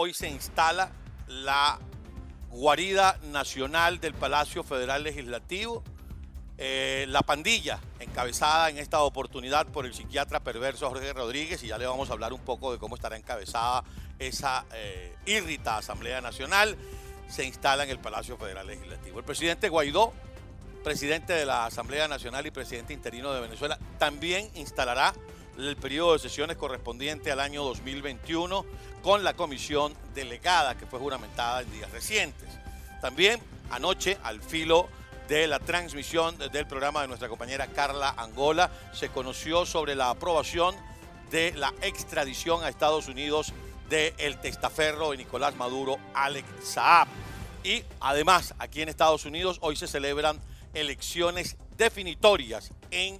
hoy se instala la guarida nacional del Palacio Federal Legislativo. Eh, la pandilla, encabezada en esta oportunidad por el psiquiatra perverso Jorge Rodríguez, y ya le vamos a hablar un poco de cómo estará encabezada esa eh, írrita Asamblea Nacional, se instala en el Palacio Federal Legislativo. El presidente Guaidó, presidente de la Asamblea Nacional y presidente interino de Venezuela, también instalará el periodo de sesiones correspondiente al año 2021 con la comisión delegada que fue juramentada en días recientes. También anoche, al filo de la transmisión del programa de nuestra compañera Carla Angola, se conoció sobre la aprobación de la extradición a Estados Unidos del el testaferro de Nicolás Maduro, Alex Saab. Y además, aquí en Estados Unidos hoy se celebran elecciones definitorias en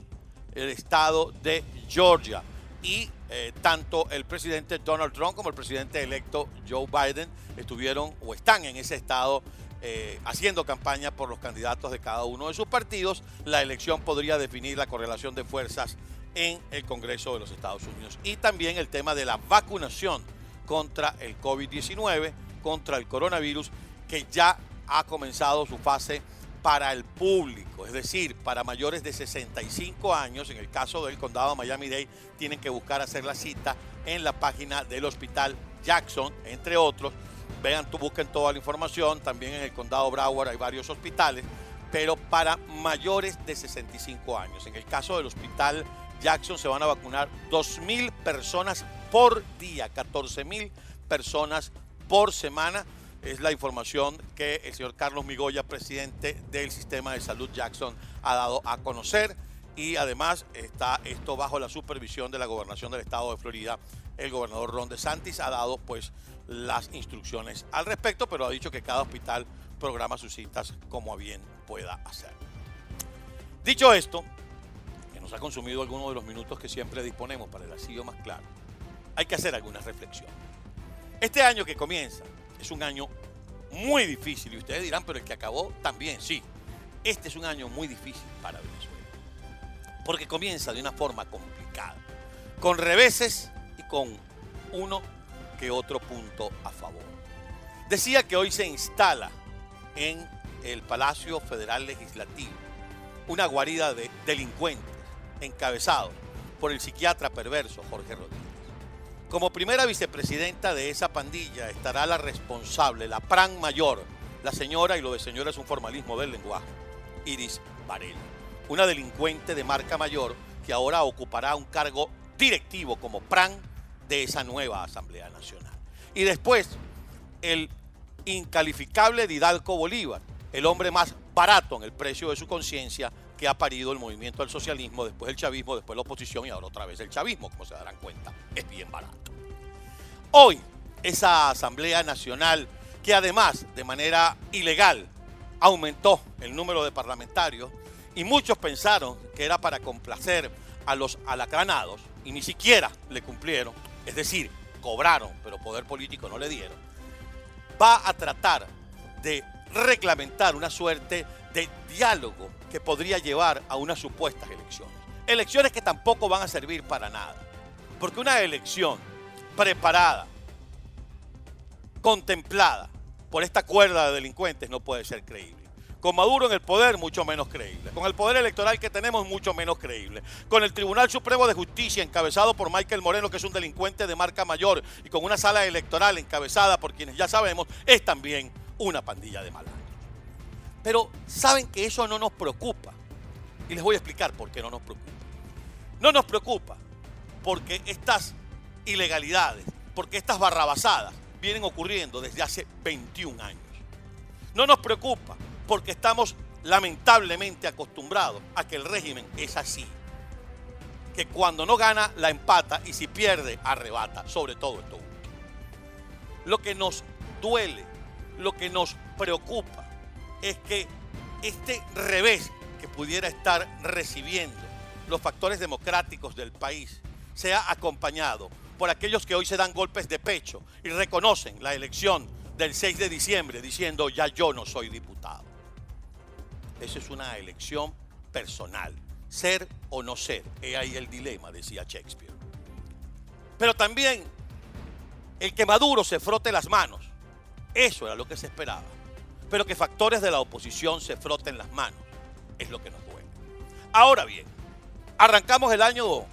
el estado de Georgia. Y eh, tanto el presidente Donald Trump como el presidente electo Joe Biden estuvieron o están en ese estado eh, haciendo campaña por los candidatos de cada uno de sus partidos. La elección podría definir la correlación de fuerzas en el Congreso de los Estados Unidos. Y también el tema de la vacunación contra el COVID-19, contra el coronavirus, que ya ha comenzado su fase para el público, es decir, para mayores de 65 años, en el caso del condado de Miami-Dade, tienen que buscar hacer la cita en la página del hospital Jackson, entre otros. Vean, tú busquen toda la información, también en el condado Broward hay varios hospitales, pero para mayores de 65 años. En el caso del hospital Jackson se van a vacunar 2.000 personas por día, 14.000 personas por semana es la información que el señor Carlos Migoya, presidente del sistema de salud Jackson, ha dado a conocer. Y además está esto bajo la supervisión de la gobernación del estado de Florida. El gobernador Ron DeSantis ha dado pues las instrucciones al respecto, pero ha dicho que cada hospital programa sus citas como bien pueda hacer. Dicho esto, que nos ha consumido algunos de los minutos que siempre disponemos para el asillo más claro, hay que hacer algunas reflexiones. Este año que comienza, es un año muy difícil. Y ustedes dirán, pero el que acabó también, sí. Este es un año muy difícil para Venezuela. Porque comienza de una forma complicada. Con reveses y con uno que otro punto a favor. Decía que hoy se instala en el Palacio Federal Legislativo una guarida de delincuentes encabezado por el psiquiatra perverso Jorge Rodríguez. Como primera vicepresidenta de esa pandilla estará la responsable, la pran mayor, la señora, y lo de señora es un formalismo del lenguaje, Iris Varela, una delincuente de marca mayor que ahora ocupará un cargo directivo como pran de esa nueva Asamblea Nacional. Y después, el incalificable Didalco Bolívar, el hombre más barato en el precio de su conciencia que ha parido el movimiento del socialismo, después el chavismo, después la oposición y ahora otra vez el chavismo, como se darán cuenta, es bien barato. Hoy, esa Asamblea Nacional, que además de manera ilegal aumentó el número de parlamentarios, y muchos pensaron que era para complacer a los alacranados, y ni siquiera le cumplieron, es decir, cobraron, pero poder político no le dieron, va a tratar de reglamentar una suerte de diálogo que podría llevar a unas supuestas elecciones. Elecciones que tampoco van a servir para nada. Porque una elección preparada, contemplada por esta cuerda de delincuentes no puede ser creíble. Con Maduro en el poder, mucho menos creíble. Con el poder electoral que tenemos, mucho menos creíble. Con el Tribunal Supremo de Justicia, encabezado por Michael Moreno, que es un delincuente de marca mayor, y con una sala electoral encabezada por quienes ya sabemos, es también una pandilla de malandros. Pero saben que eso no nos preocupa. Y les voy a explicar por qué no nos preocupa. No nos preocupa porque estas ilegalidades, porque estas barrabasadas vienen ocurriendo desde hace 21 años. No nos preocupa porque estamos lamentablemente acostumbrados a que el régimen es así. Que cuando no gana, la empata y si pierde, arrebata. Sobre todo esto. Lo que nos duele, lo que nos preocupa, es que este revés que pudiera estar recibiendo los factores democráticos del país sea acompañado por aquellos que hoy se dan golpes de pecho y reconocen la elección del 6 de diciembre diciendo ya yo no soy diputado. Esa es una elección personal, ser o no ser. He ahí el dilema, decía Shakespeare. Pero también el que Maduro se frote las manos. Eso era lo que se esperaba. Pero que factores de la oposición se froten las manos es lo que nos duele. Ahora bien, arrancamos el año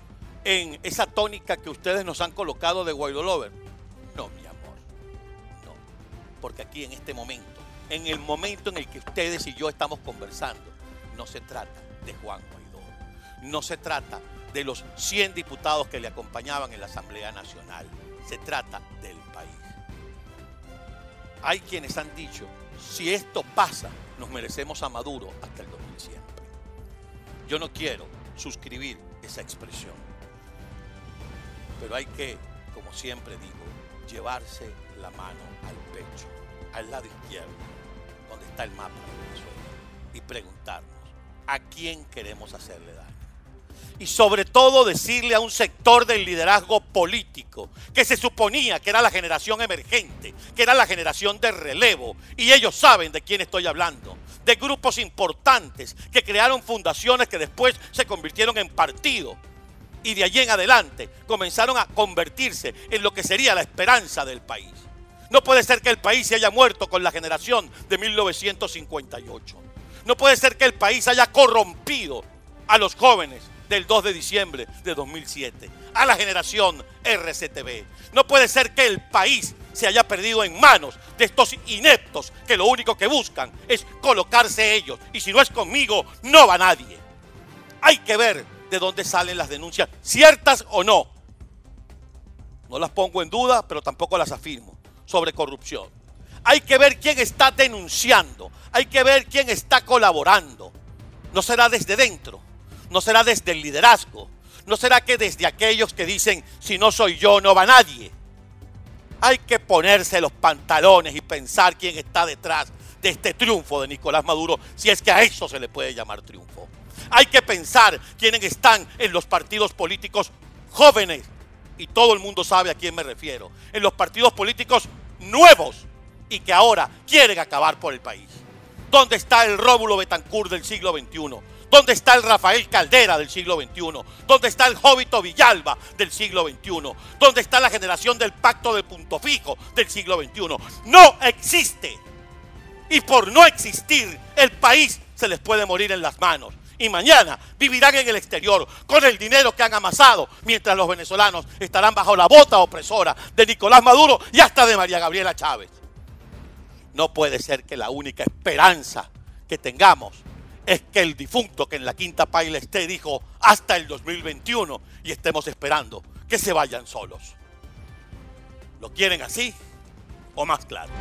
en esa tónica que ustedes nos han colocado de Guaidó Lover. No, mi amor. No. Porque aquí en este momento, en el momento en el que ustedes y yo estamos conversando, no se trata de Juan Guaidó. No se trata de los 100 diputados que le acompañaban en la Asamblea Nacional. Se trata del país. Hay quienes han dicho, si esto pasa, nos merecemos a Maduro hasta el 2100. Yo no quiero suscribir esa expresión, pero hay que, como siempre digo, llevarse la mano al pecho, al lado izquierdo, donde está el mapa de Venezuela, y preguntarnos, ¿a quién queremos hacerle daño? y sobre todo decirle a un sector del liderazgo político que se suponía que era la generación emergente, que era la generación de relevo, y ellos saben de quién estoy hablando, de grupos importantes que crearon fundaciones que después se convirtieron en partidos y de allí en adelante comenzaron a convertirse en lo que sería la esperanza del país. No puede ser que el país se haya muerto con la generación de 1958. No puede ser que el país haya corrompido a los jóvenes del 2 de diciembre de 2007, a la generación RCTV. No puede ser que el país se haya perdido en manos de estos ineptos que lo único que buscan es colocarse ellos. Y si no es conmigo, no va nadie. Hay que ver de dónde salen las denuncias, ciertas o no. No las pongo en duda, pero tampoco las afirmo, sobre corrupción. Hay que ver quién está denunciando, hay que ver quién está colaborando. No será desde dentro, no será desde el liderazgo, no será que desde aquellos que dicen, si no soy yo, no va nadie. Hay que ponerse los pantalones y pensar quién está detrás de este triunfo de Nicolás Maduro, si es que a eso se le puede llamar triunfo. Hay que pensar quiénes están en los partidos políticos jóvenes, y todo el mundo sabe a quién me refiero, en los partidos políticos nuevos y que ahora quieren acabar por el país. ¿Dónde está el Rómulo Betancourt del siglo XXI? ¿Dónde está el Rafael Caldera del siglo XXI? ¿Dónde está el Jóbito Villalba del siglo XXI? ¿Dónde está la generación del pacto de punto fijo del siglo XXI? No existe. Y por no existir, el país se les puede morir en las manos. Y mañana vivirán en el exterior con el dinero que han amasado, mientras los venezolanos estarán bajo la bota opresora de Nicolás Maduro y hasta de María Gabriela Chávez. No puede ser que la única esperanza que tengamos es que el difunto que en la quinta paila esté dijo hasta el 2021 y estemos esperando que se vayan solos. ¿Lo quieren así o más claro?